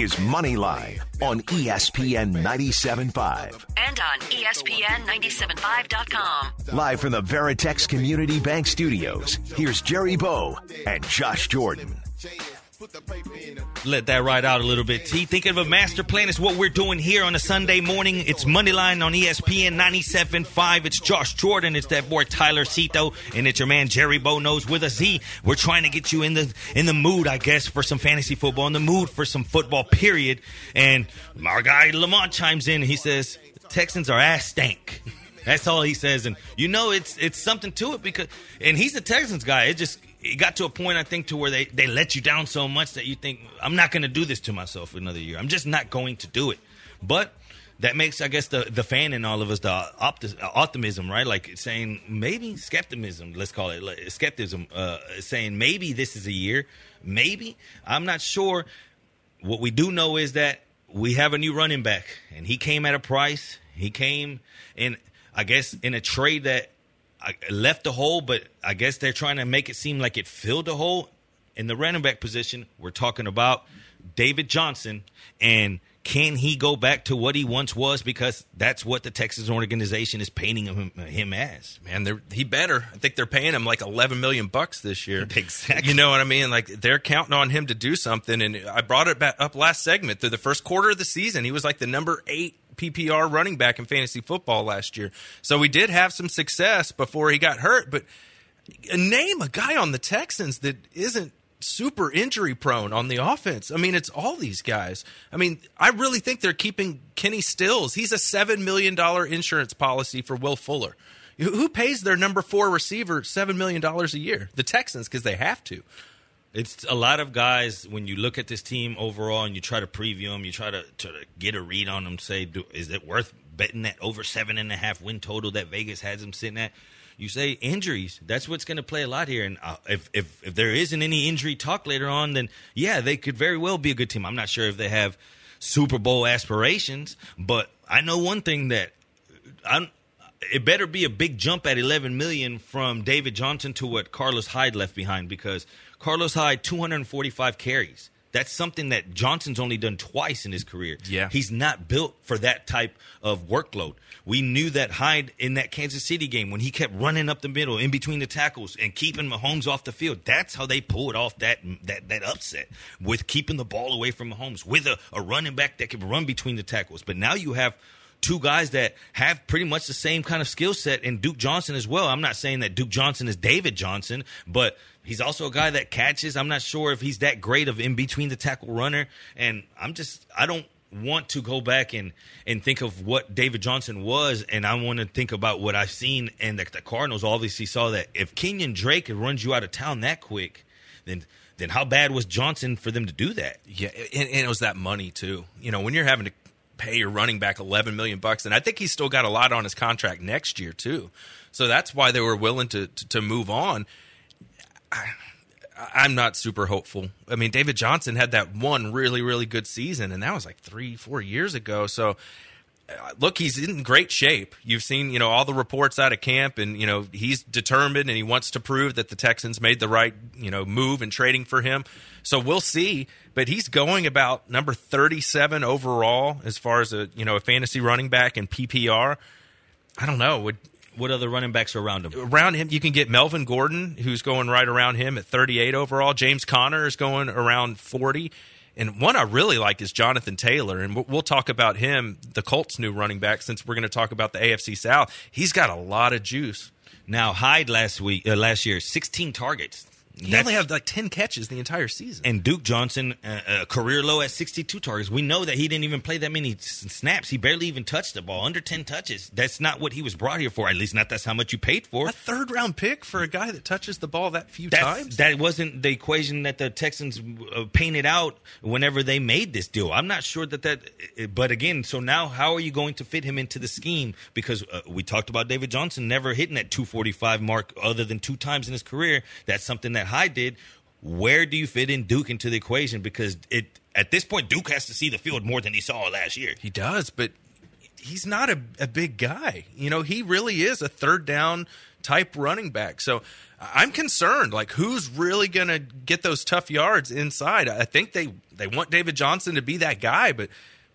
is Moneyline on ESPN 97.5. And on E ESPN975.com. Live from the Veritex Community Bank Studios, here's Jerry Bow and Josh Jordan. Let that ride out a little bit. T. Think of a master plan. is what we're doing here on a Sunday morning. It's Moneyline on E ESPN 97.5. It's Josh Jordan. It's that boy Tyler Cito. And it's your man Jerry Bow knows with us. Z. We're trying to get you in the in the mood, I guess, for some fantasy football, in the mood for some football, period. And our guy Lamont chimes in. He says, Texans are ass stank. That's all he says, and you know it's it's something to it because, and he's a Texans guy. It just it got to a point I think to where they they let you down so much that you think I'm not going to do this to myself another year. I'm just not going to do it. But that makes I guess the the fan in all of us the opti- optimism, right? Like saying maybe skepticism. Let's call it like, skepticism. Uh, saying maybe this is a year. Maybe I'm not sure. What we do know is that we have a new running back, and he came at a price. He came in, I guess, in a trade that left a hole, but I guess they're trying to make it seem like it filled a hole in the running back position. We're talking about David Johnson, and can he go back to what he once was? Because that's what the Texas organization is painting him, him as. Man, he better. I think they're paying him like eleven million bucks this year. Exactly. You know what I mean? Like they're counting on him to do something. And I brought it back up last segment. Through the first quarter of the season, he was like the number eight PPR running back in fantasy football last year. So we did have some success before he got hurt. But name a guy on the Texans that isn't super injury prone on the offense. I mean, it's all these guys. I mean, I really think they're keeping Kenny Stills. He's a $7 million insurance policy for Will Fuller. Who pays their number four receiver $7 million a year? The Texans, because they have to. It's a lot of guys when you look at this team overall and you try to preview them, you try to, to get a read on them. Say, do, is it worth betting that over seven and a half win total that Vegas has them sitting at? You say injuries. That's what's going to play a lot here. And uh, if, if if there isn't any injury talk later on, then yeah, they could very well be a good team. I'm not sure if they have Super Bowl aspirations, but I know one thing that I'm. It better be a big jump at 11 million from David Johnson to what Carlos Hyde left behind because Carlos Hyde 245 carries. That's something that Johnson's only done twice in his career. Yeah. He's not built for that type of workload. We knew that Hyde in that Kansas City game when he kept running up the middle in between the tackles and keeping Mahomes off the field. That's how they pulled off that that that upset with keeping the ball away from Mahomes with a, a running back that could run between the tackles. But now you have two guys that have pretty much the same kind of skill set and Duke Johnson as well. I'm not saying that Duke Johnson is David Johnson, but he's also a guy that catches. I'm not sure if he's that great of in between the tackle runner and I'm just I don't want to go back and and think of what David Johnson was and I want to think about what I've seen and the, the Cardinals obviously saw that if Kenyon Drake runs you out of town that quick then then how bad was Johnson for them to do that? Yeah, and, and it was that money too. You know, when you're having to pay your running back 11 million bucks, and I think he's still got a lot on his contract next year too. So that's why they were willing to to, to move on. I, I'm not super hopeful. I mean, David Johnson had that one really, really good season, and that was like three, four years ago. So, look, he's in great shape. You've seen, you know, all the reports out of camp, and you know he's determined, and he wants to prove that the Texans made the right, you know, move in trading for him. So we'll see. But he's going about number 37 overall as far as a, you know, a fantasy running back in PPR. I don't know. Would What other running backs are around him? around him you can get Melvin Gordon who's going right around him at 38 overall James Conner is going around 40 and one I really like is Jonathan Taylor and we'll- talk about him the Colts new running back since we're going to talk about the AFC South he's got a lot of juice Now Hyde last week, uh, last year, 16 targets. He only had like 10 catches the entire season and Duke Johnson, uh, a career low at 62 targets. We know that he didn't even play that many s- snaps. He barely even touched the ball, under 10 touches. That's not what he was brought here for. At least, not that's how much you paid for. a third round pick for a guy that touches the ball that few That's, times that wasn't the equation that the Texans uh, painted out whenever they made this deal. I'm not sure that that. uh, But again, so now how are you going to fit him into the scheme? Because uh, we talked about David Johnson never hitting that 245 mark other than two times in his career. That's something that Hyde did. Where do you fit in Duke into the equation? Because it at this point, Duke has to see the field more than he saw last year. he does but he's not a, a big guy. You know, he really is a third down type running back. So I'm concerned. Like, who's really going to get those tough yards inside? I think they they want David Johnson to be that guy, but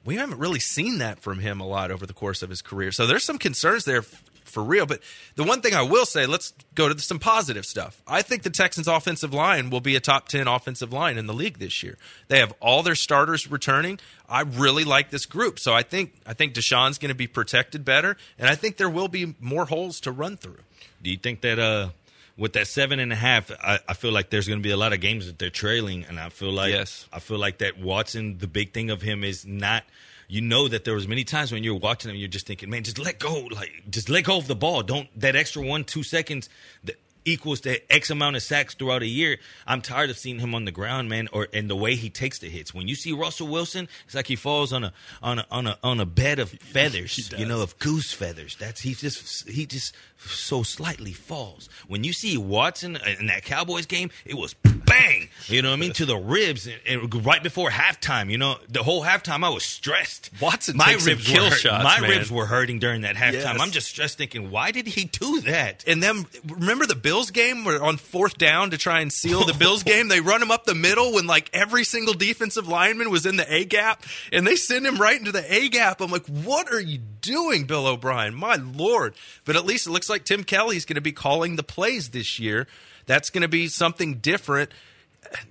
we haven't really seen that from him a lot over the course of his career. So there's some concerns there for real. But the one thing I will say, let's go to some positive stuff. I think the Texans' offensive line will be a top 10 offensive line in the league this year. They have all their starters returning. I really like this group. So I think I think Deshaun's going to be protected better, and I think there will be more holes to run through. Do you think that uh with that seven and a half, I, I feel like there's going to be a lot of games that they're trailing, and I feel like yes. I feel like that Watson. The big thing of him is not you know that there was many times when you're watching him, you're just thinking, man, just let go, like just let go of the ball. Don't that extra one two seconds. That, equals to X amount of sacks throughout a year. I'm tired of seeing him on the ground, man, or and the way he takes the hits. When you see Russell Wilson, it's like he falls on a on a on a on a bed of feathers, you know, of goose feathers. That's he just he just so slightly falls. When you see Watson in that Cowboys game, it was bang, you know what I mean, to the ribs, and, and right before halftime. You know, the whole halftime I was stressed. Watson, my ribs kill were shots. My man. ribs were hurting during that halftime. Yes. I'm just stressed, thinking, why did he do that? And then remember the Bills game where on fourth down to try and seal the Bills game, they run him up the middle when like every single defensive lineman was in the A gap, and they send him right into the A gap. I'm like, what are you doing, Bill O'Brien? My lord! But at least it looks like Tim Kelly's going to be calling the plays this year. That's going to be something different.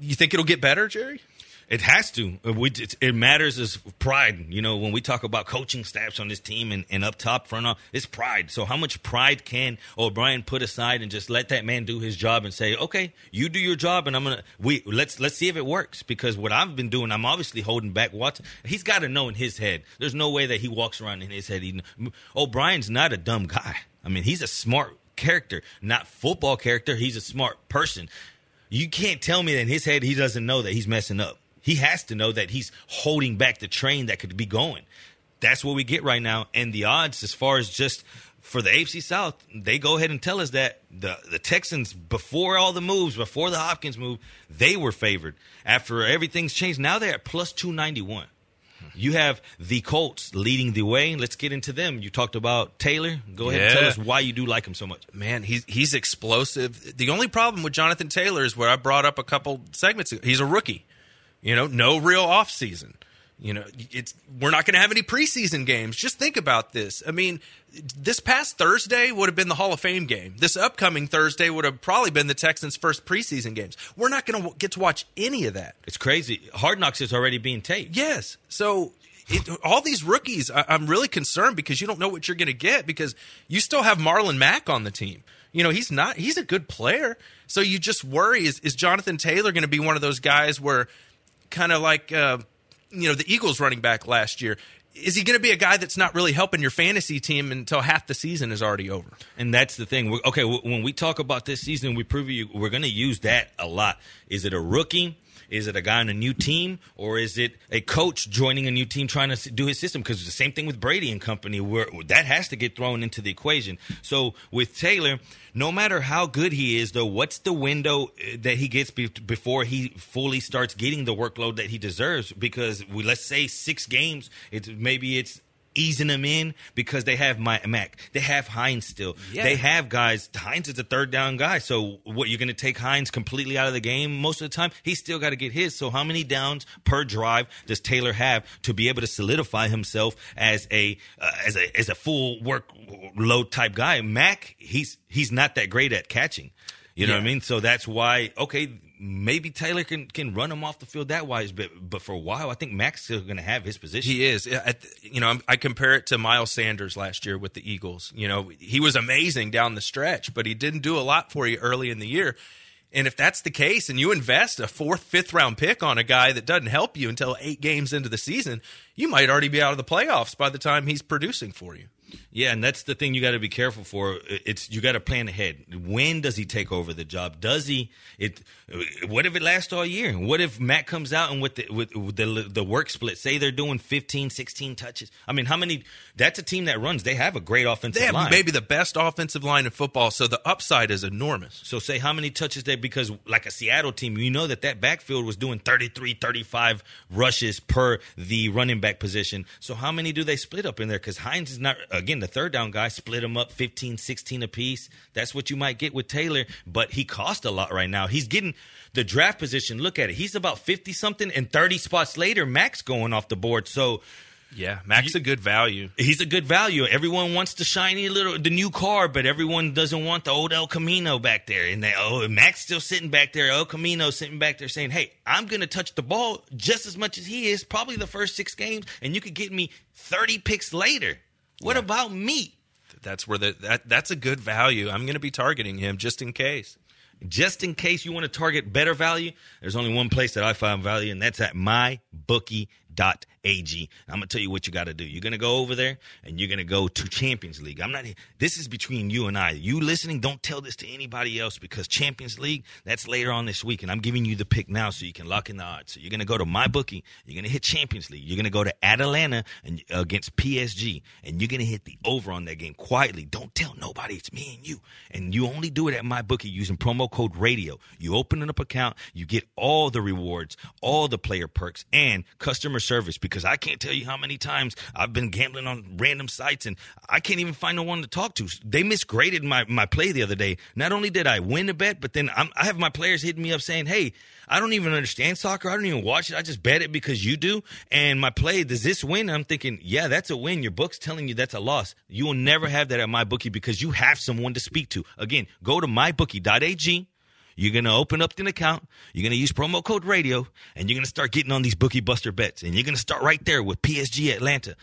You think it'll get better, Jerry? It has to. Uh, we, it, matters as pride. You know, when we talk about coaching staffs on this team and, and up top, front off, it's pride. So how much pride can O'Brien put aside and just let that man do his job and say, okay, you do your job, and I'm gonna we let's let's see if it works. Because what I've been doing, I'm obviously holding back Watson. He's got to know in his head. There's no way that he walks around in his head. He, O'Brien's not a dumb guy. I mean, he's a smart character, not football character. He's a smart person. You can't tell me that in his head he doesn't know that he's messing up. He has to know that he's holding back the train that could be going. That's what we get right now. And the odds, as far as just for the AFC South, they go ahead and tell us that the the Texans, before all the moves, before the Hopkins move, they were favored. After everything's changed, now they're at plus two ninety one. You have the Colts leading the way. Let's get into them. You talked about Taylor. Go ahead and tell us why you do like him so much. Man, he's he's explosive. The only problem with Jonathan Taylor is where I brought up a couple segments ago. He's a rookie. You know, no real offseason. You know, it's we're not going to have any preseason games. Just think about this. I mean, this past Thursday would have been the Hall of Fame game. This upcoming Thursday would have probably been the Texans' first preseason games. We're not going to get to watch any of that. It's crazy. Hard Knocks is already being taped. Yes. So it, all these rookies, I, I'm really concerned because you don't know what you're going to get because you still have Marlon Mack on the team. You know, he's not, he's a good player. So you just worry is, is Jonathan Taylor going to be one of those guys where kind of like, uh, you know, the Eagles running back last year? Is he going to be a guy that's not really helping your fantasy team until half the season is already over? And that's the thing. We're, okay, when we talk about this season, we preview. We're going to use that a lot. Is it a rookie? Is it a guy on a new team, or is it a coach joining a new team trying to do his system? Because the same thing with Brady and company, where that has to get thrown into the equation. So with Taylor, no matter how good he is, though, what's the window uh, that he gets be- before he fully starts getting the workload that he deserves? Because we let's say six games, it's maybe it's easing them in because they have my Mack, they have Hines still, Yeah. they have guys. Hines is a third down guy, so what you're going to take Hines completely out of the game most of the time? He's still got to get his. So how many downs per drive does Taylor have to be able to solidify himself as a uh, as a as a full workload type guy? Mack, he's he's not that great at catching. You know what I mean? So that's why okay. Maybe Taylor can, can run him off the field that wise, but but for a while, I think Mack's still going to have his position. He is. I- You know, I compare it to Miles Sanders last year with the Eagles. You know, he was amazing down the stretch, but he didn't do a lot for you early in the year. And if that's the case, and you invest a fourth, fifth round pick on a guy that doesn't help you until eight games into the season, you might already be out of the playoffs by the time he's producing for you. Yeah, and that's the thing you got to be careful for. It's you got to plan ahead. When does he take over the job? Does he? It. What if it lasts all year? What if Matt comes out and with the with, with the the work split, say they're doing 15, 16 touches? I mean, how many? That's a team that runs. They have a great offensive They have line. maybe the best offensive line in football, so the upside is enormous. So say how many touches they because like a Seattle team, you know that that backfield was doing 33, 35 rushes per the running back position. So how many do they split up in there? Because Hines is not again the third down guy. Split them up 15, 16 apiece. That's what you might get with Taylor, but he cost a lot right now. He's getting the draft position. Look at it. He's about fifty something, and thirty spots later, Mack's going off the board. So. Yeah, Mack's a good value. He's a good value. Everyone wants the shiny little the new car, but everyone doesn't want the old El Camino back there. And they oh Mack's still sitting back there, El Camino sitting back there saying, Hey, I'm gonna touch the ball just as much as he is, probably the first six games, and you could get me thirty picks later. What yeah. about me? That's where the that that's a good value. I'm gonna be targeting him just in case. Just in case you want to target better value, there's only one place that I find value, and that's at mybookie.ag. I'm gonna tell you what you got to do. You're gonna go over there and you're gonna go to Champions League. I'm not. This is between you and I. You listening? Don't tell this to anybody else because Champions League that's later on this week, and I'm giving you the pick now so you can lock in the odds. So you're gonna go to my bookie. You're gonna hit Champions League. You're gonna go to Atalanta and uh, against PSG, and you're gonna hit the over on that game quietly. Don't tell nobody. It's me and you, and you only do it at my bookie using promo code Radio. You open an account, you get all the rewards, all the player perks, and customer service because I can't tell you how many times I've been gambling on random sites and I can't even find no one to talk to. They misgraded my, my play the other day. Not only did I win a bet, but then I'm, I have my players hitting me up saying, Hey, I don't even understand soccer. I don't even watch it. I just bet it because you do. And my play, does this win? I'm thinking, yeah, that's a win. Your book's telling you that's a loss. You will never have that at my bookie because you have someone to speak to. Again, go to mybookie.ag. You're going to open up an account. You're going to use promo code radio and you're going to start getting on these bookie buster bets. And you're going to start right there with PSG Atalanta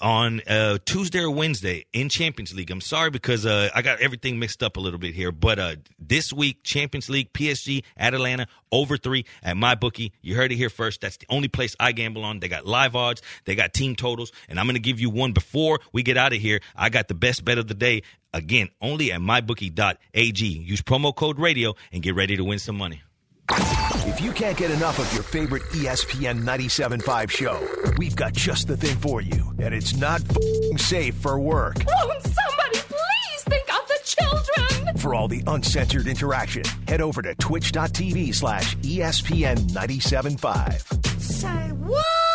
on uh, Tuesday or Wednesday in Champions League. I'm sorry because uh, I got everything mixed up a little bit here, but uh, this week Champions League, PSG at Atalanta over three at my bookie. You heard it here first. That's the only place I gamble on. They got live odds, they got team totals, and I'm going to give you one before we get out of here. I got the best bet of the day again only at mybookie.ag. Use promo code radio and get ready to win some money. If you can't get enough of your favorite ESPN 97.5 show, we've got just the thing for you. And it's not safe for work. Won't somebody please think of the children? For all the uncensored interaction, head over to twitch.tv slash ESPN 97.5. Say what?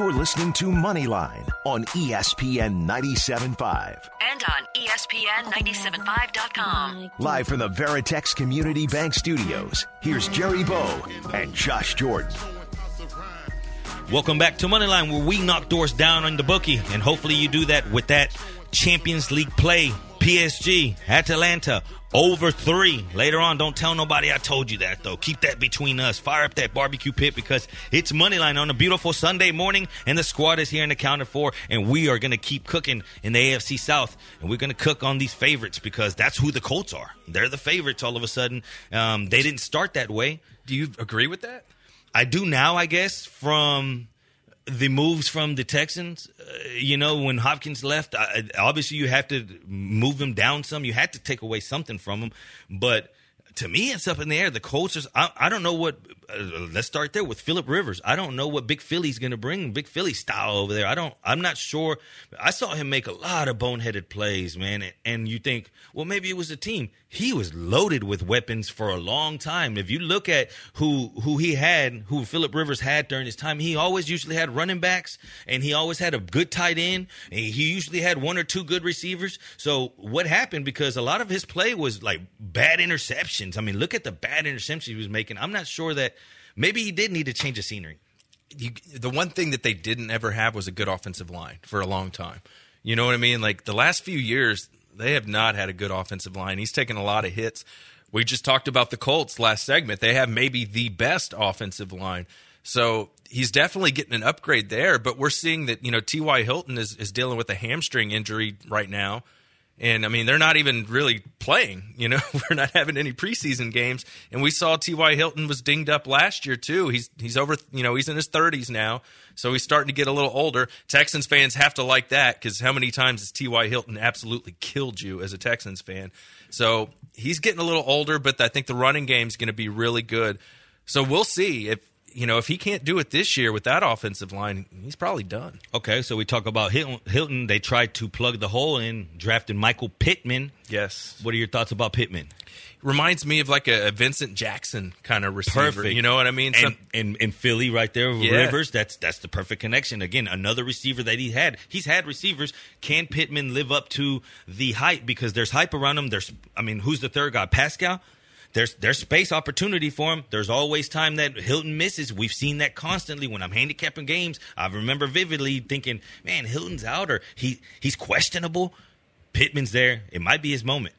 You're listening to Moneyline on ESPN 97.5. And on E ESPN975.com. Live from the Veritex Community Bank Studios, here's Jerry Bow and Josh Jordan. Welcome back to Moneyline, where we knock doors down on the bookie, and hopefully you do that with that Champions League play. PSG, Atalanta, over three. Later on, don't tell nobody I told you that, though. Keep that between us. Fire up that barbecue pit because it's Moneyline on a beautiful Sunday morning, and the squad is here in and accounted for, and we are going to keep cooking in the AFC South, and we're going to cook on these favorites because that's who the Colts are. They're the favorites all of a sudden. Um, they didn't start that way. Do you agree with that? I do now, I guess, from the moves from the Texans. Uh, you know, when Hopkins left, I, obviously you have to move him down some. You had to take away something from him. But to me, it's up in the air. The Colts, are, I, I don't know what. Uh, let's start there with Philip Rivers. I don't know what Big Philly's going to bring. Big Philly style over there. I don't. I'm not sure. I saw him make a lot of boneheaded plays, man. And, and you think, well, maybe it was the team. He was loaded with weapons for a long time. If you look at who who he had, who Philip Rivers had during his time, he always usually had running backs, and he always had a good tight end. And he usually had one or two good receivers. So what happened? Because a lot of his play was like bad interceptions. I mean, look at the bad interceptions he was making. I'm not sure that maybe he did need to change the scenery. You, the one thing that they didn't ever have was a good offensive line for a long time. You know what I mean? Like the last few years, they have not had a good offensive line. He's taken a lot of hits. We just talked about the Colts last segment. They have maybe the best offensive line. So he's definitely getting an upgrade there. But we're seeing that, you know, T.Y. Hilton is, is dealing with a hamstring injury right now. And I mean, they're not even really playing. You know, we're not having any preseason games. And we saw T.Y. Hilton was dinged up last year too. He's he's over. You know, he's in his 30s now, so he's starting to get a little older. Texans fans have to like that because how many times has T.Y. Hilton absolutely killed you as a Texans fan? So he's getting a little older, but I think the running game is going to be really good. So we'll see if you know, if he can't do it this year with that offensive line, he's probably done. Okay, so we talk about Hilton. Hilton they tried to plug the hole in, drafting Michael Pittman. Yes. What are your thoughts about Pittman? Reminds me of like a Vincent Jackson kind of receiver. Perfect. You know what I mean? And, and, and Philly right there, Yeah. Rivers. That's that's the perfect connection. Again, another receiver that he had. He's had receivers. Can Pittman live up to the hype? Because there's hype around him. There's, I mean, who's the third guy? Pascal. There's there's space opportunity for him. There's always time that Hilton misses. We've seen that constantly when I'm handicapping games. I remember vividly thinking, man, Hilton's out or he he's questionable. Pittman's there. It might be his moment.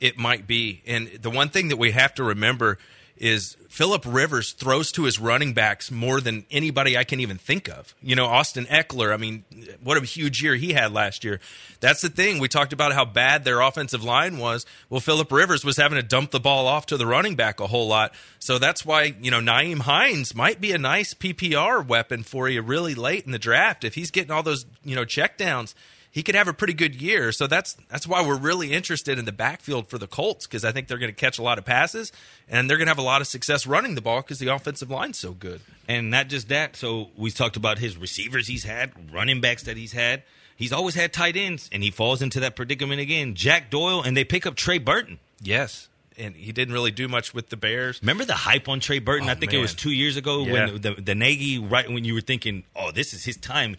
It might be. And the one thing that we have to remember is Philip Rivers throws to his running backs more than anybody I can even think of. You know, Austin Ekeler, I mean, what a huge year he had last year. That's the thing. We talked about how bad their offensive line was. Well, Philip Rivers was having to dump the ball off to the running back a whole lot. So that's why, you know, Nyheim Hines might be a nice PPR weapon for you really late in the draft. If he's getting all those, you know, checkdowns, he could have a pretty good year. So that's that's why we're really interested in the backfield for the Colts because I think they're going to catch a lot of passes and they're going to have a lot of success running the ball because the offensive line's so good. And not just that. So we talked about his receivers he's had, running backs that he's had. He's always had tight ends, and he falls into that predicament again. Jack Doyle, and they pick up Trey Burton. Yes, and he didn't really do much with the Bears. Remember the hype on Trey Burton? Oh, I think it was two years ago Yeah. when the, the Nagy, right when you were thinking, oh, this is his time.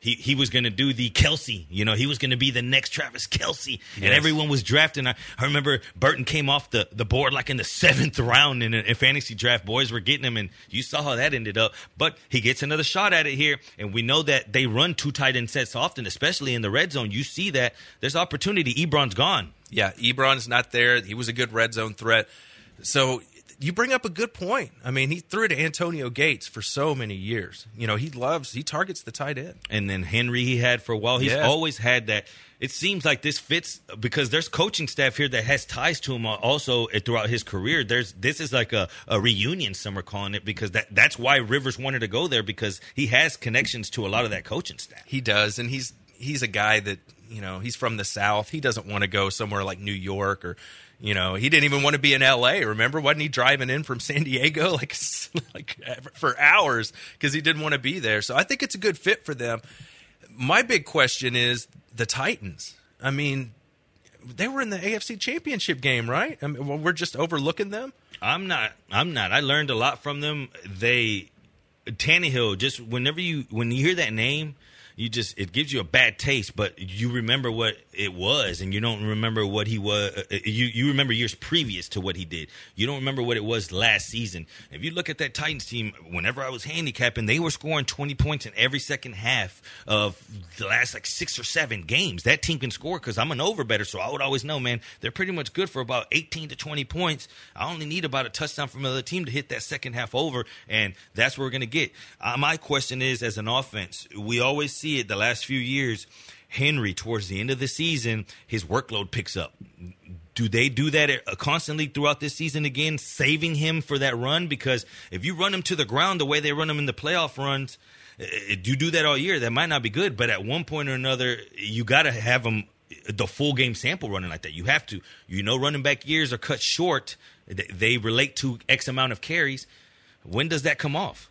He he was going to do the Kelce. You know, he was going to be the next Travis Kelce. And everyone was drafting. I, I remember Burton came off the, the board like in the seventh round in a, fantasy draft. Boys were getting him, and you saw how that ended up. But he gets another shot at it here. And we know that they run two tight end sets often, especially in the red zone. You see that there's opportunity. Ebron's gone. Yeah, Ebron's not there. He was a good red zone threat. So you bring up a good point. I mean, he threw to Antonio Gates for so many years. You know, he loves, he targets the tight end. and then Henry he had for a while. He's Yeah. always had that. It seems like this fits because there's coaching staff here that has ties to him also throughout his career. There's this is like a, a reunion, some are calling it, because that that's why Rivers wanted to go there because he has connections to a lot of that coaching staff. He does, and he's he's a guy that you know he's from the South. He doesn't want to go somewhere like New York or you know he didn't even want to be in L.A. Remember, wasn't he driving in from San Diego like like for hours because he didn't want to be there? So I think it's a good fit for them. My big question is the Titans. I mean, they were in the AFC Championship game, right? I mean, well, we're just overlooking them. I'm not. I'm not. I learned a lot from them. They Tannehill. Just whenever you when you hear that name, you just it gives you a bad taste. But you remember what it was, and you don't remember what he was. Uh, you you remember years previous to what he did. You don't remember what it was last season. If you look at that Titans team, whenever I was handicapping, they were scoring 20 points in every second half of the last like six or seven games. That team can score because I'm an over better, so I would always know, man, they're pretty much good for about 18 to 20 points. I only need about a touchdown from another team to hit that second half over, and that's what we're to get. Uh, my question is, as an offense, we always see it the last few years. Henry, towards the end of the season, his workload picks up. Do they do that uh, constantly throughout this season again, saving him for that run? Because if you run him to the ground the way they run him in the playoff runs, uh, you do that all year, that might not be good. But at one point or another, you got to have him the full game sample running like that. You have to. You know, running back years are cut short. They relate to X amount of carries. When does that come off?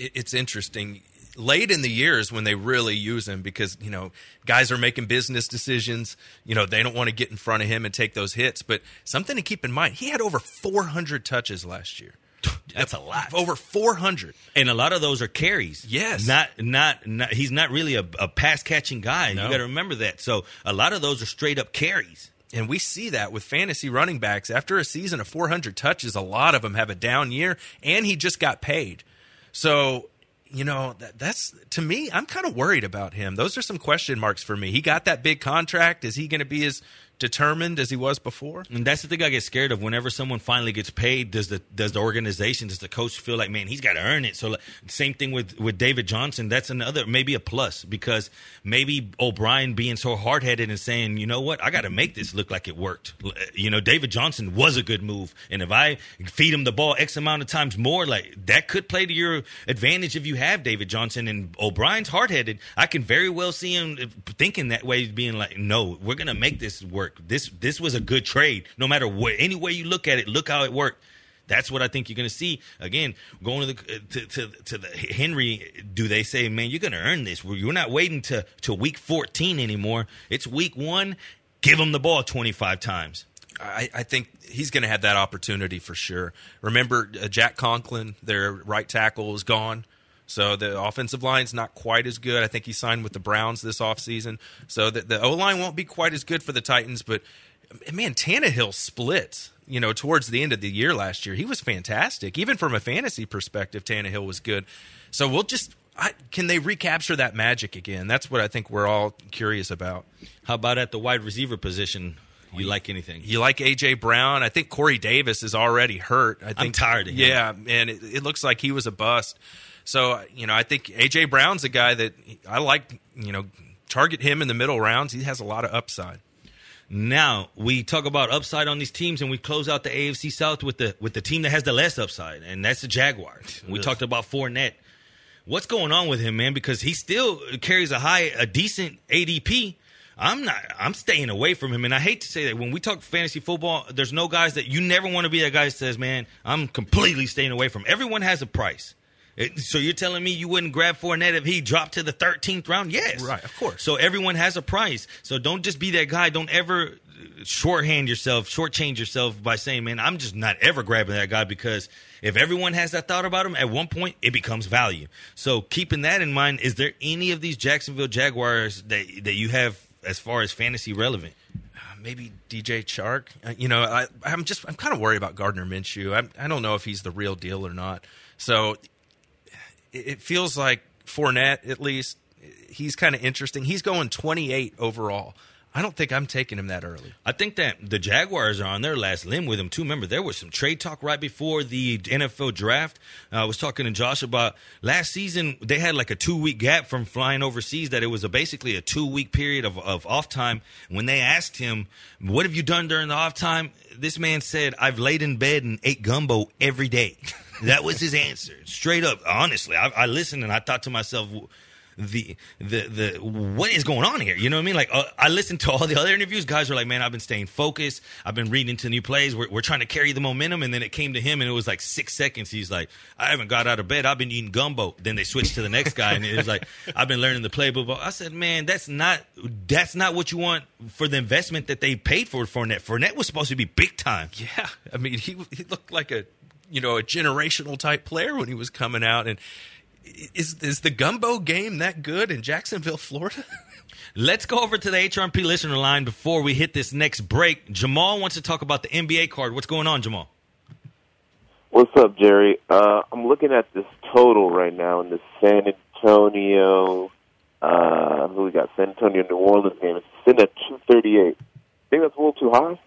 it's interesting. Late in the years when they really use him because you know guys are making business decisions. You know they don't want to get in front of him and take those hits. But something to keep in mind: he had over 400 touches last year. That's a lot. Over 400. and a lot of those are carries. Yes. not not, not he's not really a, a pass catching guy. No. You got to remember that. So a lot of those are straight up carries. And we see that with fantasy running backs. After a season of 400 touches, a lot of them have a down year, and he just got paid. So, you know, that, that's to me, I'm kind of worried about him. Those are some question marks for me. He got that big contract. Is he going to be as determined as he was before. And that's the thing I get scared of. Whenever someone finally gets paid, does the does the organization, does the coach feel like, man, he's got to earn it? So like, same thing with with David Johnson. That's another maybe a plus because maybe O'Brien being so hard headed and saying, you know what, I got to make this look like it worked. You know, David Johnson was a good move, and if I feed him the ball x amount of times more, like that could play to your advantage if you have David Johnson and O'Brien's hard headed. I can very well see him thinking that way, being like, no, we're gonna make this work. This this was a good trade. No matter what, any way you look at it, look how it worked. That's what I think you're going to see. Again, going to the to, to, to the Henry, do they say, man, you're going to earn this? You're not waiting to to week 14 anymore. It's week one. Give him the ball 25 times. I, I think he's going to have that opportunity for sure. Remember, uh, Jack Conklin, their right tackle, is gone. So the offensive line's not quite as good. I think he signed with the Browns this offseason. So the, the O line won't be quite as good for the Titans, but man, Tannehill splits. You know, towards the end of the year last year, he was fantastic. Even from a fantasy perspective, Tannehill was good. So we'll just I, can they recapture that magic again? That's what I think we're all curious about. How about at the wide receiver position? You like anything? You like AJ Brown? I think Corey Davis is already hurt. I think I'm tired of him. Yeah, and it, it looks like he was a bust. So you know, I think AJ Brown's a guy that I like. You know, target him in the middle rounds. He has a lot of upside. Now we talk about upside on these teams, and we close out the AFC South with the with the team that has the less upside, and that's the Jaguars. We talked about Fournette. What's going on with him, man? Because he still carries a high, a decent ADP. I'm not. I'm staying away from him, and I hate to say that when we talk fantasy football, there's no guys that you never want to be that guy that says, "Man, I'm completely staying away from." Everyone has a price. So you're telling me you wouldn't grab Fournette if he dropped to the 13th round? Yes, Right, of course. So everyone has a price. So don't just be that guy. Don't ever shorthand yourself, shortchange yourself by saying, "Man, I'm just not ever grabbing that guy." Because if everyone has that thought about him, at one point it becomes value. So keeping that in mind, is there any of these Jacksonville Jaguars that that you have as far as fantasy relevant? maybe DJ Chark. Uh, You know, I, I'm just I'm kind of worried about Gardner Minshew. I, I don't know if he's the real deal or not. So it, feels like Fournette, at least, he's kind of interesting. He's going 28 overall. I don't think I'm taking him that early. I think that the Jaguars are on their last limb with him too. Remember, there was some trade talk right before the NFL draft. Uh, I was talking to Josh about last season. They had like a two week gap from flying overseas. That it was a, basically a two week period of, of off time. When they asked him, "What have you done during the off time?" This man said, "I've laid in bed and ate gumbo every day." that was his answer, straight up. Honestly, I, I listened and I thought to myself the the the what is going on here? You know what I mean? Like uh, I listened to all the other interviews. Guys were like, "Man, I've been staying focused. I've been reading into new plays. We're, we're trying to carry the momentum." And then it came to him, and it was like six seconds. He's like, "I haven't got out of bed. I've been eating gumbo." Then they switched to the next guy, and it was like, "I've been learning the playbook." I said, "Man, that's not that's not what you want for the investment that they paid for Fournette. Fournette was supposed to be big time." Yeah, I mean, he he looked like a you know a generational type player when he was coming out. And is is the gumbo game that good in Jacksonville, Florida? Let's go over to the HRP listener line before we hit this next break. Jamal wants to talk about the NBA card. What's going on, Jamal? What's up, Jerry? Uh, I'm looking at this total right now in the San Antonio. Uh, who we got? San Antonio, New Orleans game. It's sitting at 238. Think that's a little too high?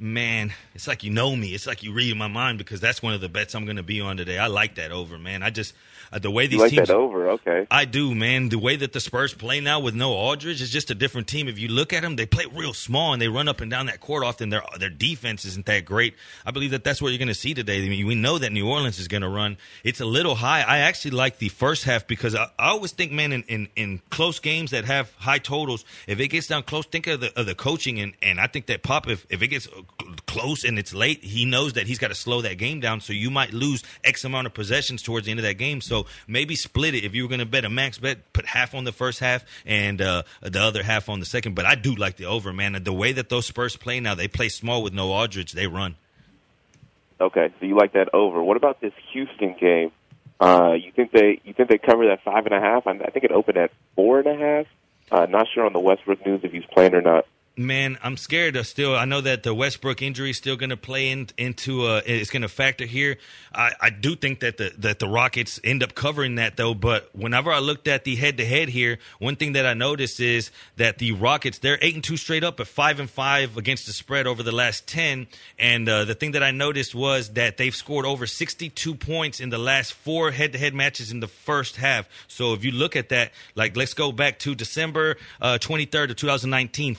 Man, it's like you know me. It's like you read my mind because that's one of the bets I'm going to be on today. I like that over, man. I just uh, the way these You like teams that over? Okay. I do, man. The way that the Spurs play now with no Aldridge is just a different team. If you look at them, they play real small and they run up and down that court often. Their their defense isn't that great. I believe that that's what you're going to see today. I mean, we know that New Orleans is going to run. It's a little high. I actually like the first half because I, I always think, man, in, in, in close games that have high totals, if it gets down close, think of the of the coaching and and I think that Pop, if if it gets close and it's late, he knows that he's got to slow that game down. So you might lose X amount of possessions towards the end of that game. So maybe split it. If you were going to bet a max bet, put half on the first half and uh, the other half on the second. But I do like the over, man. The way that those Spurs play now, they play small with no Aldridge. They run. Okay, so you like that over. What about this Houston game? Uh, you think they you think they cover that five and a half? I, think it opened at four and a half. Uh, not sure on the Westbrook news if he's playing or not. Man, I'm scared. Of still, I know that the Westbrook injury is still going to play in, into. Uh, it's going to factor here. I, I do think that the that the Rockets end up covering that though. But whenever I looked at the head to head here, one thing that I noticed is that the Rockets they're eight and two straight up at five and five against the spread over the last ten. And uh, the thing that I noticed was that they've scored over 62 points in the last four head to head matches in the first half. So if you look at that, like let's go back to December uh, 23rd of 2019,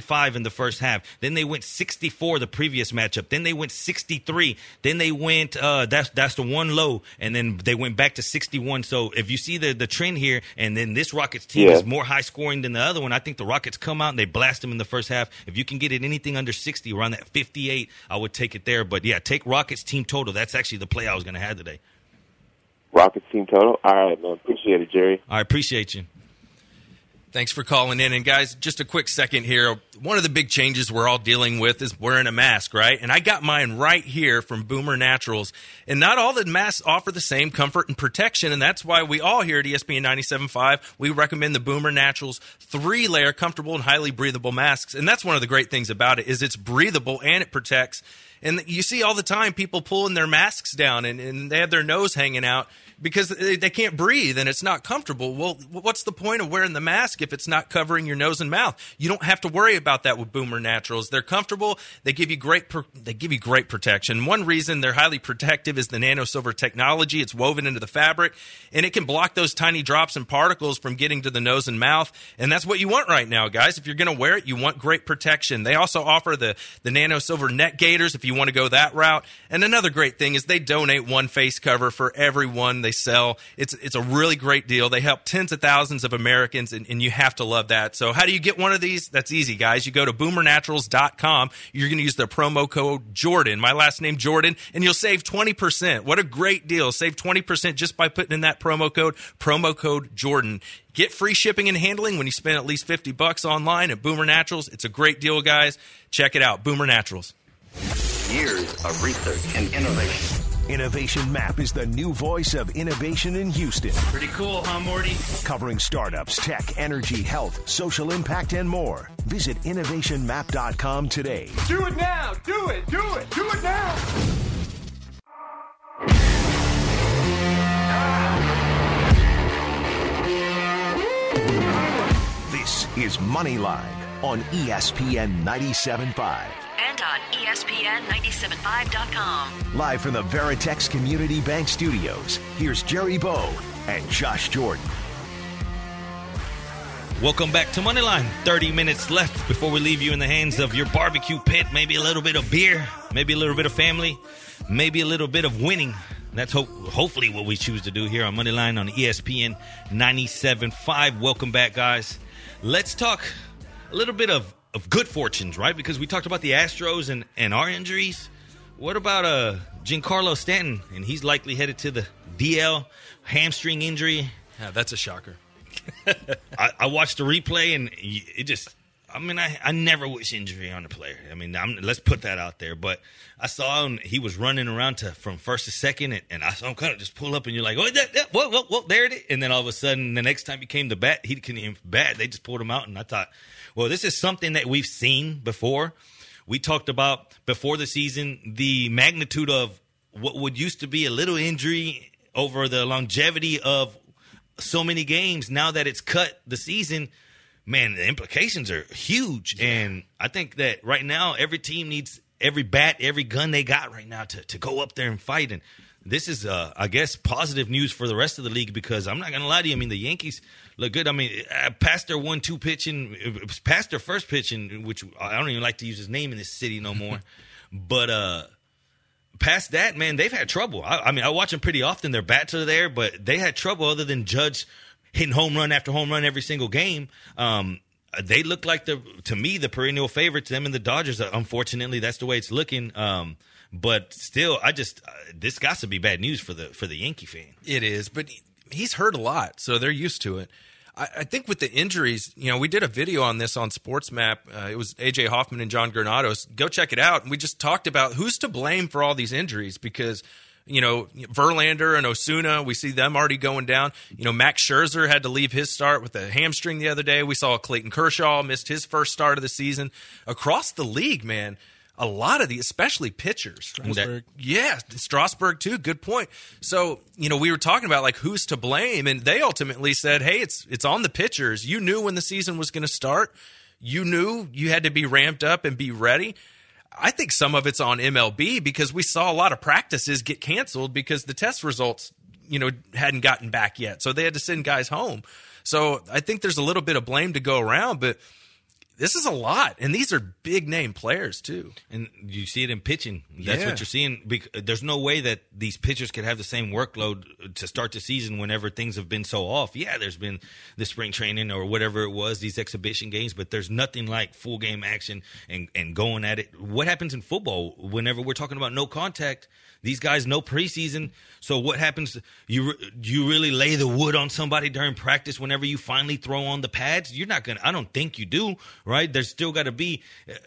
65 in the first half. Then they went 64 the previous matchup. Then they went 63. Then they went. Uh, that's that's the one low, and then they went back to 61. So if you see the the trend here, and then this Rockets team Yeah. is more high scoring than the other one, I think the Rockets come out and they blast them in the first half. If you can get it anything under 60, around that 58, I would take it there. But yeah, take Rockets team total. That's actually the play I was going to have today. Rockets team total. All right, man. Appreciate it, Jerry. I appreciate you. Thanks for calling in. And guys, just a quick second here. One of the big changes we're all dealing with is wearing a mask, right? And I got mine right here from Boomer Naturals. And not all the masks offer the same comfort and protection. And that's why we all here at ESPN 97.5, we recommend the Boomer Naturals three layer comfortable and highly breathable masks. And that's one of the great things about it is it's breathable and it protects. And you see all the time people pulling their masks down and, and they have their nose hanging out because they, they can't breathe and it's not comfortable. Well, what's the point of wearing the mask if it's not covering your nose and mouth? You don't have to worry about that with Boomer Naturals. They're comfortable. They give you great they give you great protection. One reason they're highly protective is the nano silver technology. It's woven into the fabric and it can block those tiny drops and particles from getting to the nose and mouth. And that's what you want right now, guys. If you're going to wear it, you want great protection. They also offer the the nano silver net gaiters if you want to go that route. And another great thing is they donate one face cover for every one they sell. It's it's a really great deal. They help tens of thousands of Americans, and, and you have to love that. So how do you get one of these? That's easy, guys. You go to boomernaturals.com. You're going to use the promo code Jordan, my last name Jordan, and you'll save 20%. What a great deal. Save 20% just by putting in that promo code, promo code Jordan. Get free shipping and handling when you spend at least 50 bucks online at Boomer Naturals. It's a great deal, guys. Check it out. Boomer Naturals. Years of research and innovation. Innovation Map is the new voice of innovation in Houston, Pretty cool, huh, Morty? covering startups, tech, energy, health, social impact, and more. Visit innovationmap.com today. Do it now! Do it! Do it! Do it now! This is Moneyline on ESPN 97.5. and on E ESPN 975.com. Live from the Veritex Community Bank Studios, here's Jerry Bow and Josh Jordan. Welcome back to Moneyline. 30 minutes left before we leave you in the hands of your barbecue pit. Maybe a little bit of beer, maybe a little bit of family, maybe a little bit of winning. That's hope, hopefully what we choose to do here on Moneyline on ESPN 97.5. Welcome back, guys. Let's talk a little bit of, of good fortunes, right? Because we talked about the Astros and, and our injuries. What about uh, Giancarlo Stanton? And he's likely headed to the DL, hamstring injury. Yeah, that's a shocker. I, I watched the replay and it just. I mean, I, I never wish injury on a player. I mean, I'm, let's put that out there. But I saw him; he was running around to from first to second, and, and I saw him kind of just pull up, and you're like, "Oh, that, that, whoa, whoa, whoa, there it is!" And then all of a sudden, the next time he came to bat, he couldn't even bat. They just pulled him out, and I thought, "Well, this is something that we've seen before." We talked about before the season the magnitude of what would used to be a little injury over the longevity of so many games. Now that it's cut the season man the implications are huge. And i think that right now every team needs every bat every gun they got right now to, to go up there and fight. And this is uh, i guess positive news for the rest of the league because i'm not gonna lie to you i mean the yankees look good i mean uh, past their one two pitching it past their first pitching which i don't even like to use his name in this city no more but uh past that, man, they've had trouble. I, I mean, I watch them pretty often. Their bats are there, but they had trouble other than Judge hitting home run after home run every single game. Um, they look like the to me the perennial favorites. Them and the Dodgers. Uh, Unfortunately, that's the way it's looking. Um, but still, I just uh, this got to be bad news for the for the Yankee fan. It is, but he's hurt a lot, so they're used to it. I, I think with the injuries, you know, we did a video on this on Sports Map. Uh, it was AJ Hoffman and John Granato. Go check it out. And we just talked about who's to blame for all these injuries because You know, Verlander and Osuna, we see them already going down. You know, Max Scherzer had to leave his start with a hamstring the other day. We saw Clayton Kershaw missed his first start of the season. Across the league, man, a lot of the, especially pitchers. Strasburg. Yeah, Strasburg too. Good point. So you know, we were talking about like who's to blame, and they ultimately said, "Hey, it's it's on the pitchers. You knew when the season was going to start. You knew you had to be ramped up and be ready." I think some of it's on MLB because we saw a lot of practices get canceled because the test results, you know, hadn't gotten back yet. So they had to send guys home. So I think there's a little bit of blame to go around, but this is a lot, and these are big name players too. And you see it in pitching. That's Yeah. what you're seeing. There's no way that these pitchers could have the same workload to start the season whenever things have been so off. Yeah, there's been the spring training or whatever it was, these exhibition games, but there's nothing like full game action and, and going at it. What happens in football whenever we're talking about no contact? These guys no preseason. So what happens? You you really lay the wood on somebody during practice whenever you finally throw on the pads. You're not gonna. I don't think you do. Right? There's still got to be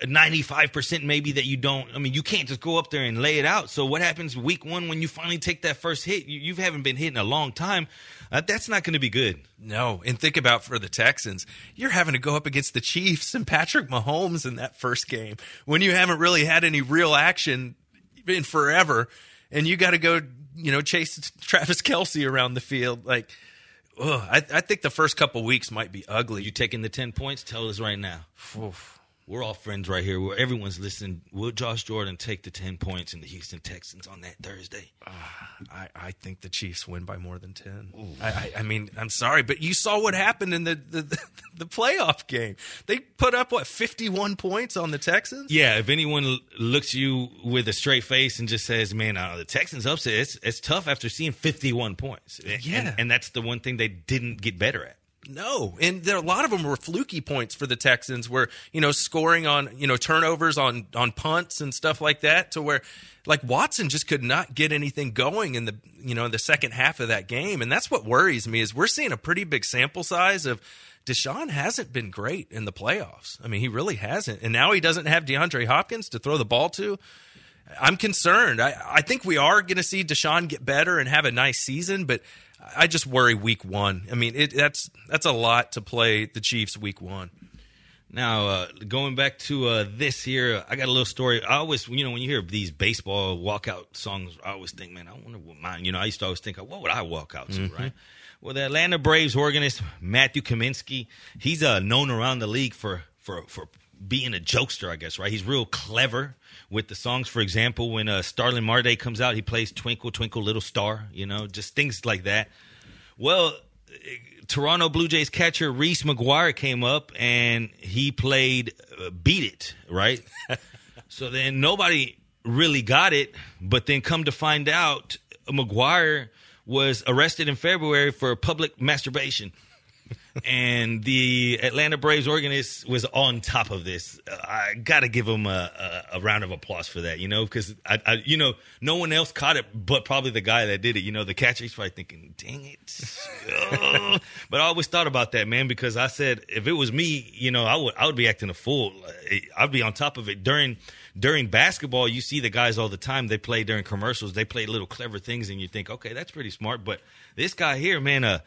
ninety five percent maybe that you don't. I mean, you can't just go up there and lay it out. So what happens week one when you finally take that first hit? You, you haven't been hitting a long time. Uh, that's not going to be good. No, and think about for the Texans, you're having to go up against the Chiefs and Patrick Mahomes in that first game when you haven't really had any real action in forever, and you got to go, you know, chase Travis Kelce around the field. Like, ugh, I, I think the first couple weeks might be ugly. You taking the ten points? Tell us right now. We're all friends right here. Where everyone's listening. Will Josh Jordan take the ten points in the Houston Texans on that Thursday? I, I think the Chiefs win by more than ten. I, I, I mean, I'm sorry, but you saw what happened in the, the the playoff game. They put up what 51 points on the Texans. Yeah, if anyone looks you with a straight face and just says, "Man, uh, the Texans upset," it's it's tough after seeing 51 points. Yeah. and, and that's the one thing they didn't get better at. No, and there a lot of them were fluky points for the Texans, where you know scoring on you know turnovers on on punts and stuff like that, to where like Watson just could not get anything going in the you know in the second half of that game, and that's what worries me is we're seeing a pretty big sample size of. Deshaun hasn't been great in the playoffs. I mean, he really hasn't. And now he doesn't have DeAndre Hopkins to throw the ball to. I'm concerned. I, I think we are going to see Deshaun get better and have a nice season, but I just worry week one. I mean, it, that's that's a lot to play the Chiefs week one. Now, uh, going back to uh, this here, I got a little story. I always, you know, when you hear these baseball walkout songs, I always think, man, I wonder what mine. You know, I used to always think, what would I walk out to, right? Well, the Atlanta Braves organist Matthew Kaminski, he's uh, known around the league for for for being a jokester, I guess, right? He's real clever with the songs. For example, when uh, Starling Marte comes out, he plays "Twinkle Twinkle Little Star," you know, just things like that. Well, Toronto Blue Jays catcher Reese McGuire came up and he played uh, "Beat It," right? so then nobody really got it, but then come to find out, McGuire was arrested in February for public masturbation. And the Atlanta Braves organist was on top of this. I got to give him a, a, a round of applause for that, you know, because I, I, you know, no one else caught it, but probably the guy that did it. You know, the catcher he's probably thinking, "Dang it!" But I always thought about that, man, because I said if it was me, you know, I would I would be acting a fool. I'd be on top of it during during basketball. You see the guys all the time. They play during commercials. They play little clever things, and you think, okay, that's pretty smart. But this guy here, man, uh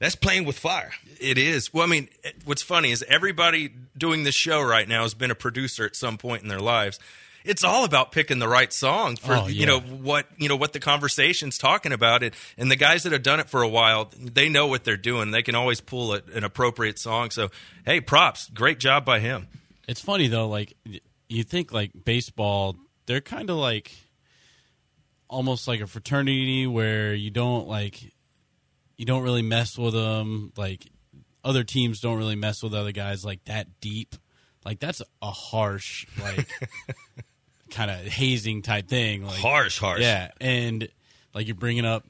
that's playing with fire. It is. Well, I mean, what's funny is everybody doing this show right now has been a producer at some point in their lives. It's all about picking the right song for Oh, you know what you know what the conversation's talking about it, and the guys that have done it for a while, they know what they're doing. They can always pull a, an appropriate song. So, hey, props, great job by him. It's funny though, like you think like baseball, they're kind of like almost like a fraternity where you don't like you don't really mess with them. Like other teams don't really mess with other guys like that deep. Like that's a harsh like kind of hazing type thing. Like Harsh, harsh. yeah, and like you're bringing up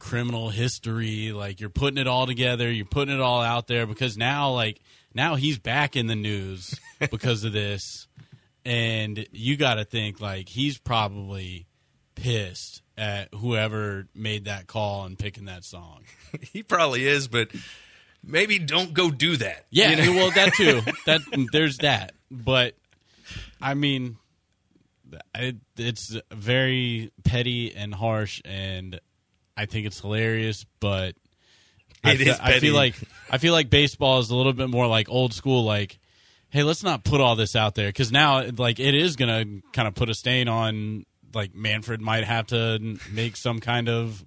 criminal history, like you're putting it all together, you're putting it all out there because now, like now he's back in the news because of this, and you got to think like he's probably pissed at whoever made that call and picking that song. he probably is, but maybe don't go do that. Yeah, You know? well, that too. That there's that, but I mean, I, it's very petty and harsh, and I think it's hilarious. But I, It fe- is I feel like I feel like baseball is a little bit more like old school. Like, hey, let's not put all this out there because now, like, it is gonna kind of put a stain on. Like Manfred might have to make some kind of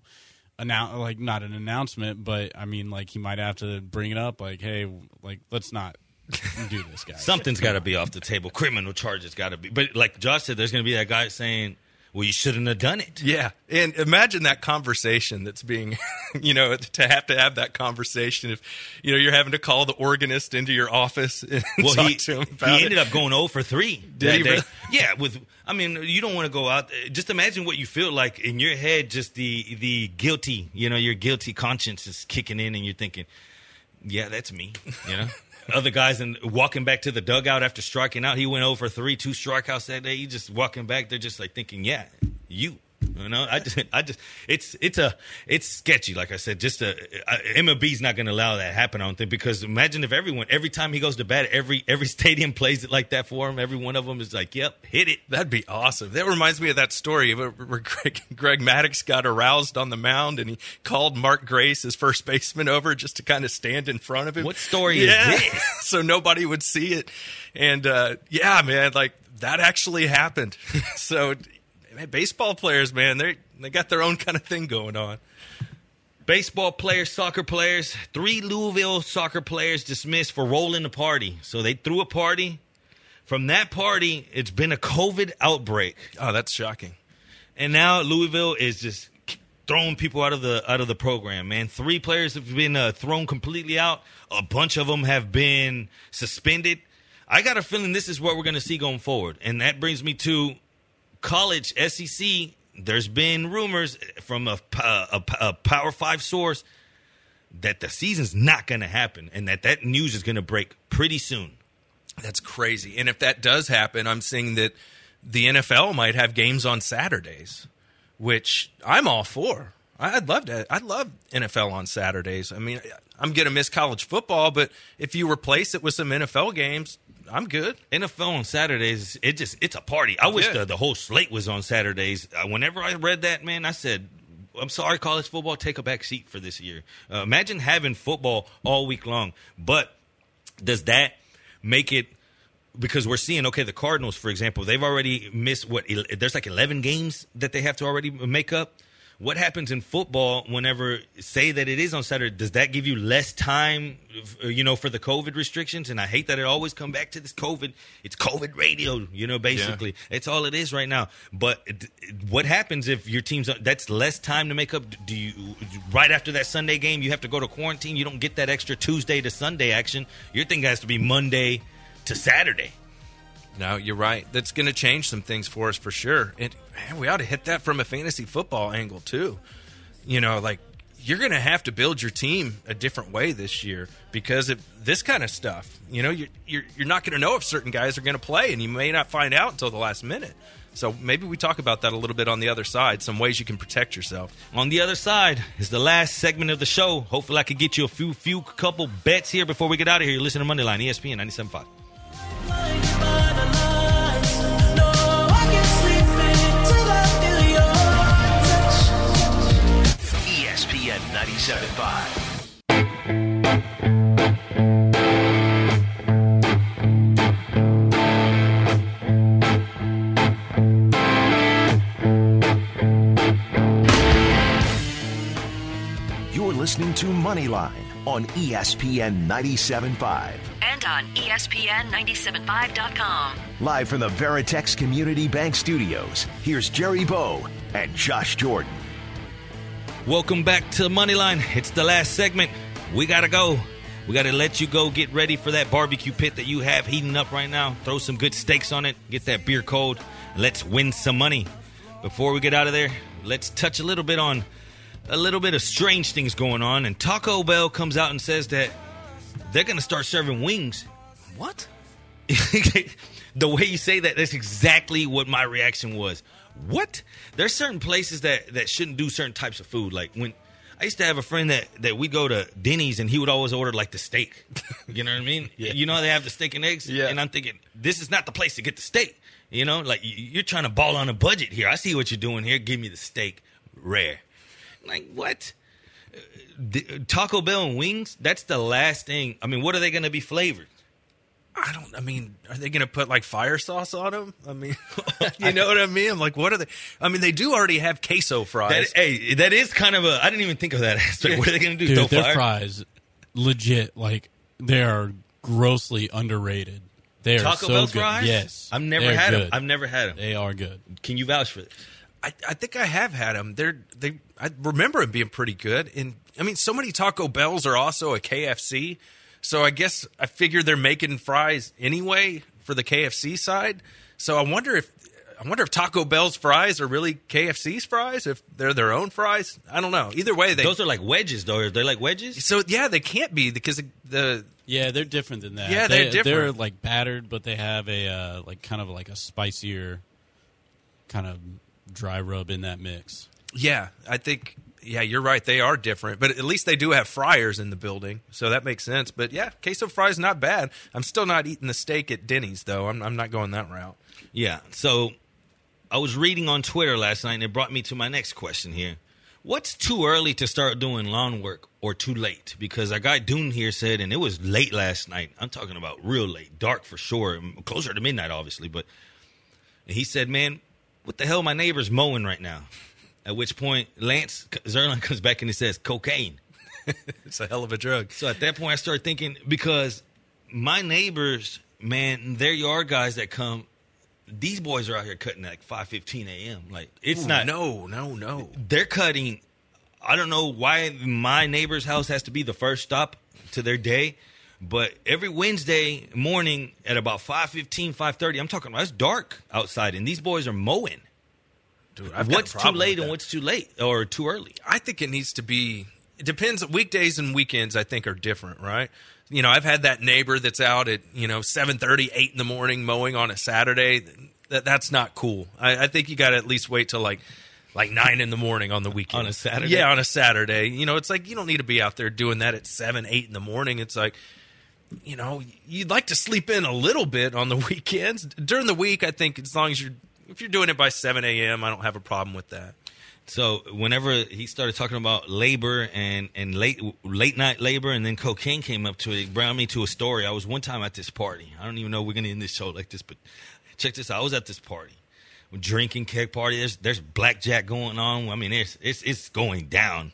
announce, like not an announcement, but I mean, like he might have to bring it up. Like, hey, like let's not do this, guys. Something's got to be off the table. Criminal charges got to be. But like Josh said, there's going to be that guy saying, "Well, you shouldn't have done it." Yeah, and imagine that conversation that's being, you know, to have to have that conversation. If you know you're having to call the organist into your office and Well, talk he, to him he ended it. up going 0 for 3. Did he really? Yeah, with I mean, you don't want to go out. Eh, just imagine what you feel like in your head. Just the the guilty, you know, your guilty conscience is kicking in, and you're thinking, "Yeah, that's me." You know. Other guys and walking back to the dugout after striking out, he went over three, two strikeouts that day. He just walking back, they're just like thinking, "Yeah, you." You know, I just, I just, it's, it's a, it's sketchy. Like I said, just a, MLB's not going to allow that happen. I don't think because imagine if everyone, every time he goes to bat, every every stadium plays it like that for him. Every one of them is like, "Yep, hit it." That'd be awesome. That reminds me of that story where where Greg, Greg Maddux got aroused on the mound and he called Mark Grace, his first baseman, over just to kind of stand in front of him. What story is Yeah. this? so nobody would see it. And uh, yeah, man, like that actually happened. so man, baseball players, man, they they got their own kind of thing going on. Baseball players, soccer players, three Louisville soccer players dismissed for rolling the party. So they threw a party. From that party, it's been a COVID outbreak. Oh, that's shocking. and now Louisville is just throwing people out of the out of the program. Man, three players have been uh, thrown completely out. A bunch of them have been suspended. I got a feeling this is what we're going to see going forward, and that brings me to college SEC. There's been rumors from a, a, a Power Five source that the season's not going to happen, and that that news is going to break pretty soon. That's crazy. And if that does happen, I'm seeing that the NFL might have games on Saturdays, which I'm all for. I'd love to. I'd love NFL on Saturdays. I mean, I'm gonna miss college football, but if you replace it with some NFL games, I'm good. NFL on Saturdays, it just it's a party. I wish Yeah. the, the whole slate was on Saturdays. Uh, whenever I read that, man, I said, "I'm sorry, college football, take a back seat for this year." Uh, imagine having football all week long, but does that make it? Because we're seeing, okay, the Cardinals, for example, they've already missed what? There's like 11 games that they have to already make up. What happens in football whenever say that it is on Saturday? Does that give you less time, uh, you know, for the COVID restrictions? And I hate that it always come back to this COVID. It's COVID radio, you know, basically. It's all it is right now. But it- it- what happens if your team's that's less time to make up? Do you right after that Sunday game you have to go to quarantine? You don't get that extra Tuesday to Sunday action. Your thing has to be Monday to Saturday. No, you're right. That's going to change some things for us for sure. And man, we ought to hit that from a fantasy football angle too. You know, like you're going to have to build your team a different way this year because of this kind of stuff. You know, you're you're, you're not going to know if certain guys are going to play, and you may not find out until the last minute. So maybe we talk about that a little bit on the other side. Some ways you can protect yourself. On the other side is the last segment of the show. Hopefully, I could get you a few, few couple bets here before we get out of here. You're listening to Moneyline ESPN 97.5. listening to Moneyline on ESPN 97.5. And on E ESPN 975.com. Live from the Veritex Community Bank Studios, here's Jerry Bow and Josh Jordan. Welcome back to Moneyline. It's the last segment. We got to go. We got to let you go get ready for that barbecue pit that you have heating up right now. Throw some good steaks on it. Get that beer cold. Let's win some money. Before we get out of there, let's touch a little bit on a little bit of strange things going on. And Taco Bell comes out and says that they're going to start serving wings. What? the way you say that, that's exactly what my reaction was. What? There's certain places that that shouldn't do certain types of food. Like when I used to have a friend that that we go to Denny's and he would always order like the steak. You know what I mean? yeah. You know how they have the steak and eggs. Yeah. And I'm thinking this is not the place to get the steak. You know, like you're trying to ball on a budget here. I see what you're doing here. Give me the steak rare. Like what? Uh, d- Taco Bell and wings. That's the last thing. I mean, what are they going to be flavored? I don't. I mean, are they going to put like fire sauce on them? I mean, you know what I mean? I'm like, what are they? I mean, they do already have queso fries. That, hey, that is kind of a. I didn't even think of that aspect. What are they going to do? Dude, their fire? fries, legit, like they are grossly underrated. They are Taco so Bell's good. fries? Yes, I've never They're had them. I've never had them. They are good. Can you vouch for this? I, I think I have had them. They're they. I remember them being pretty good. And I mean, so many Taco Bells are also a KFC. So I guess I figure they're making fries anyway for the KFC side. So I wonder if I wonder if Taco Bell's fries are really KFC's fries. If they're their own fries, I don't know. Either way, they. Those are like wedges, though. Are They're like wedges. so yeah, they can't be because the Yeah, they're different than that. Yeah, they're they, They're like battered, but they have a uh, like kind of like a spicier kind of dry rub in that mix. Yeah, I think yeah, you're right. They are different, but at least they do have fryers in the building, so that makes sense. But yeah, queso fries not bad. I'm still not eating the steak at Denny's though. I'm, I'm not going that route. Yeah. So I was reading on Twitter last night, and it brought me to my next question here. What's too early to start doing lawn work or too late? Because our guy Dune here said, and it was late last night. I'm talking about real late, dark for sure, closer to midnight, obviously. But he said, man, what the hell? My neighbor's mowing right now. At which point, Lance Zierlein comes back and he says, cocaine. It's a hell of a drug. So at that point, I started thinking because my neighbors, man, they're yard guys that come. These boys are out here cutting at like five fifteen a.m. Like it's Ooh, not. no, no, no. they're cutting. I don't know why my neighbor's house has to be the first stop to their day, but every Wednesday morning at about 5.15, 5.30, I'm talking about it's dark outside, and these boys are mowing. Dude, I've got a what's too late and what's too late or too early? I think it needs to be. It depends. Weekdays and weekends, I think, are different, right? You know, I've had that neighbor that's out at you know seven thirty, eight in the morning mowing on a Saturday. That that's not cool. I, I think you got to at least wait till like like nine in the morning on the weekend On a Saturday? Yeah, on a Saturday. You know, it's like you don't need to be out there doing that at seven, eight in the morning. It's like you know, you'd like to sleep in a little bit on the weekends. During the week, I think as long as you're if you're doing it by seven a.m., I don't have a problem with that. So whenever he started talking about labor and, and late late night labor, and then cocaine came up to it, it brought me to a story. I was one time at this party. I don't even know we're gonna end this show like this, but check this out. I was at this party, drinking keg party. There's there's blackjack going on. I mean, it's it's it's going down.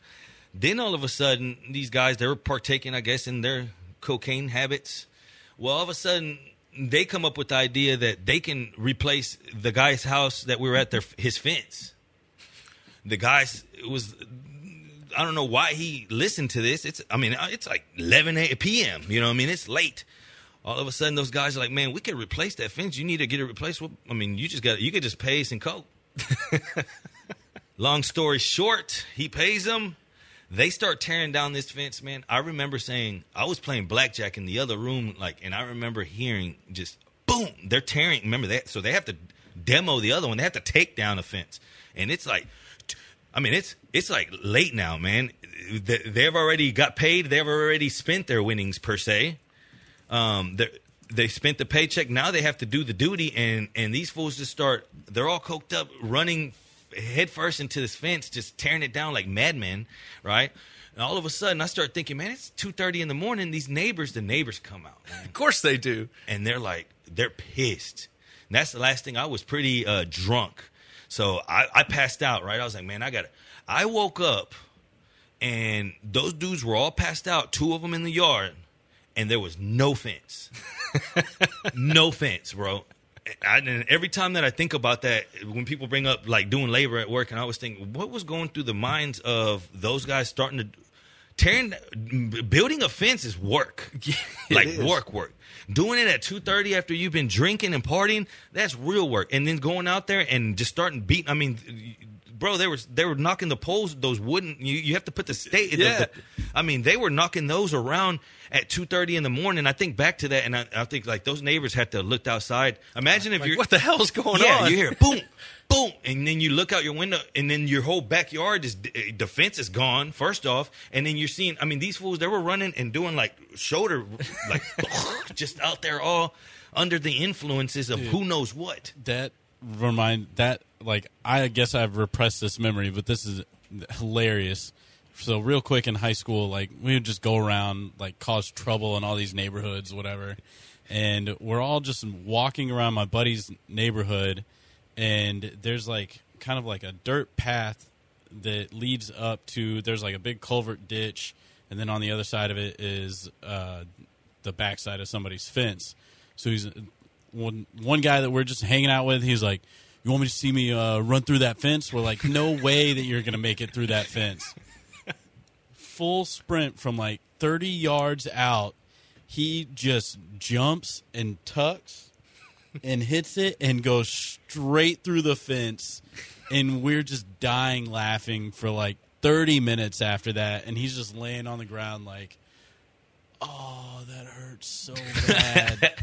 Then all of a sudden, these guys they were partaking, I guess, in their cocaine habits. Well, all of a sudden, they come up with the idea that they can replace the guy's house that we were at their his fence the guys it was I don't know why he listened to this. It's I mean uh, it's like 11 a- p.m. You know I mean it's late. All of a sudden those guys are like, man, we can replace that fence. You need to get it replaced. Well, I mean, you just got you could just pay some coke. Long story short, he pays them. They start tearing down this fence, man. I remember saying I was playing blackjack in the other room, like, and I remember hearing just boom. They're tearing. Remember that? So they have to demo the other one. They have to take down the fence, and it's like, I mean, it's it's like late now, man. They- They've already got paid. They've already spent their winnings per se. Um, they they spent the paycheck. Now they have to do the duty, and and these fools just start. They're all coked up, running head first into this fence, just tearing it down like madmen, right? And all of a sudden, I start thinking, man, it's two thirty in the morning. These neighbors, the neighbors come out, man Of course they do. and they're like they're pissed. And that's the last thing I was pretty uh, drunk, so I, I passed out. Right, I was like, man, I got to I woke up, and those dudes were all passed out. Two of them in the yard, and there was no fence, no fence, bro. I, and every time that I think about that, when people bring up like doing labor at work, and I was thinking, what was going through the minds of those guys starting to tearing, building a fence is work, like is. work, work. Doing it at two thirty after you've been drinking and partying, that's real work. And then going out there and just starting beating. I mean, bro, they were they were knocking the poles, those wooden. You, you have to put the state. Yeah. the- I mean, they were knocking those around at two thirty in the morning. I think back to that, and I, I think like those neighbors had to look outside. Imagine if Like, you're what the hell's going yeah, on? Yeah, you hear boom, boom, and then you look out your window, and then your whole backyard is eh, defense is gone. First off, and then you're seeing. I mean, these fools they were running and doing like shoulder, like just out there all under the influences of who knows what. that remind that like I guess I've repressed this memory, but this is hilarious. So real quick in high school, like we would just go around like cause trouble in all these neighborhoods, whatever. And we're all just walking around my buddy's neighborhood and there's like kind of like a dirt path that leads up to there's like a big culvert ditch and then on the other side of it is uh, the backside of somebody's fence. So he's one one guy that we're just hanging out with. He's like, "You want me to see me uh, run through that fence?" We're like, "No way that you're gonna make it through that fence." Full sprint from like 30 yards out. He just jumps and tucks and hits it and goes straight through the fence. And we're just dying laughing for like 30 minutes after that. And he's just laying on the ground like, oh, that hurts so bad.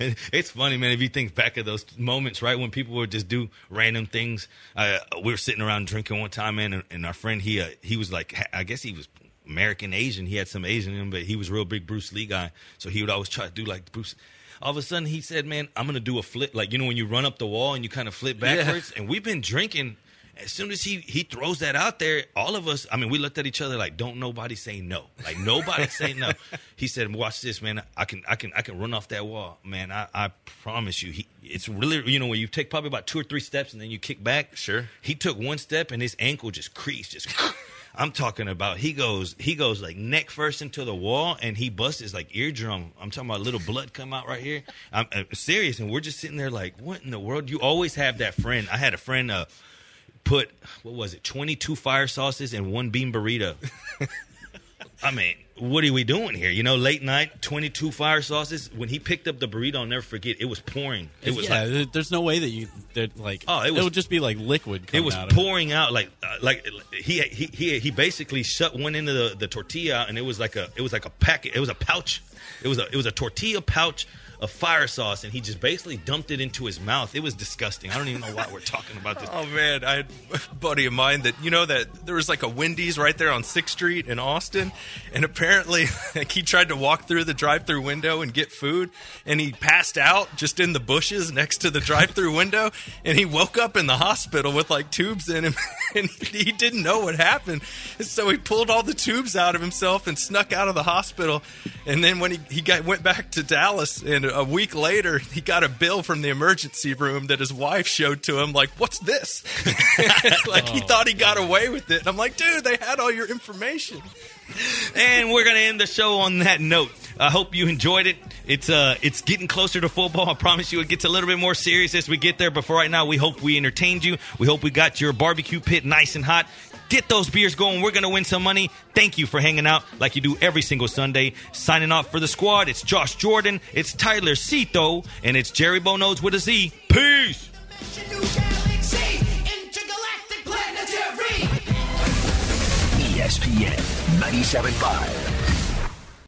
it's funny, man. If you think back of those moments, right when people would just do random things. Uh, we were sitting around drinking one time, man, and, and our friend he uh, he was like, I guess he was American Asian. He had some Asian in him, but he was a real big Bruce Lee guy. So he would always try to do like Bruce. All of a sudden, he said, "Man, I'm gonna do a flip, like you know when you run up the wall and you kind of flip backwards." And we've been drinking. As soon as he he throws that out there, all of us, I mean, we looked at each other like, "Don't nobody say no." Like nobody say no. He said, "Watch this, man. I can I can I can run off that wall, man. I, I promise you. He, it's really you know when you take probably about two or three steps and then you kick back. Sure. He took one step and his ankle just creased, just. I'm talking about he goes he goes like neck first into the wall and he busts his like eardrum. I'm talking about little blood come out right here. I'm, i serious and we're just sitting there like what in the world? You always have that friend. I had a friend uh put what was it 22 fire sauces and one bean burrito. I mean, what are we doing here? You know, late night, 22 fire sauces. When he picked up the burrito, I'll never forget. It was pouring. It was yeah, like there's no way that you that like Oh, it it, would just be like liquid. it was out pouring out like uh, like he he he he basically shut one end of the, the tortilla and it was like a it was like a packet it was a pouch it was a it was a tortilla pouch of fire sauce and he just basically dumped it into his mouth. It was disgusting. I don't even know why we're talking about this. Oh man, I had a buddy of mine that you know that there was like a Wendy's right there on Sixth Street in Austin, and apparently like he tried to walk through the drive-through window and get food, and he passed out just in the bushes next to the drive-through window, and he woke up in the hospital with like tubes in him, and he didn't know what happened, and so he pulled all the tubes out of himself and snuck out of the hospital, and then when he he got went back to Dallas, and a week later he got a bill from the emergency room that his wife showed to him, like, "What's this?" like he thought he got away with it. And I'm like, dude, they had all your information. and we're gonna end the show on that note. I hope you enjoyed it. It's uh, it's getting closer to football. I promise you, it gets a little bit more serious as we get there. But for right now, we hope we entertained you. We hope we got your barbecue pit nice and hot. Get those beers going. We're gonna win some money. Thank you for hanging out like you do every single Sunday. Signing off for the squad. It's Josh Jordan. It's Tyler Cito, and it's Jerry Bonodes with a Z. Peace. ESPN 97.5.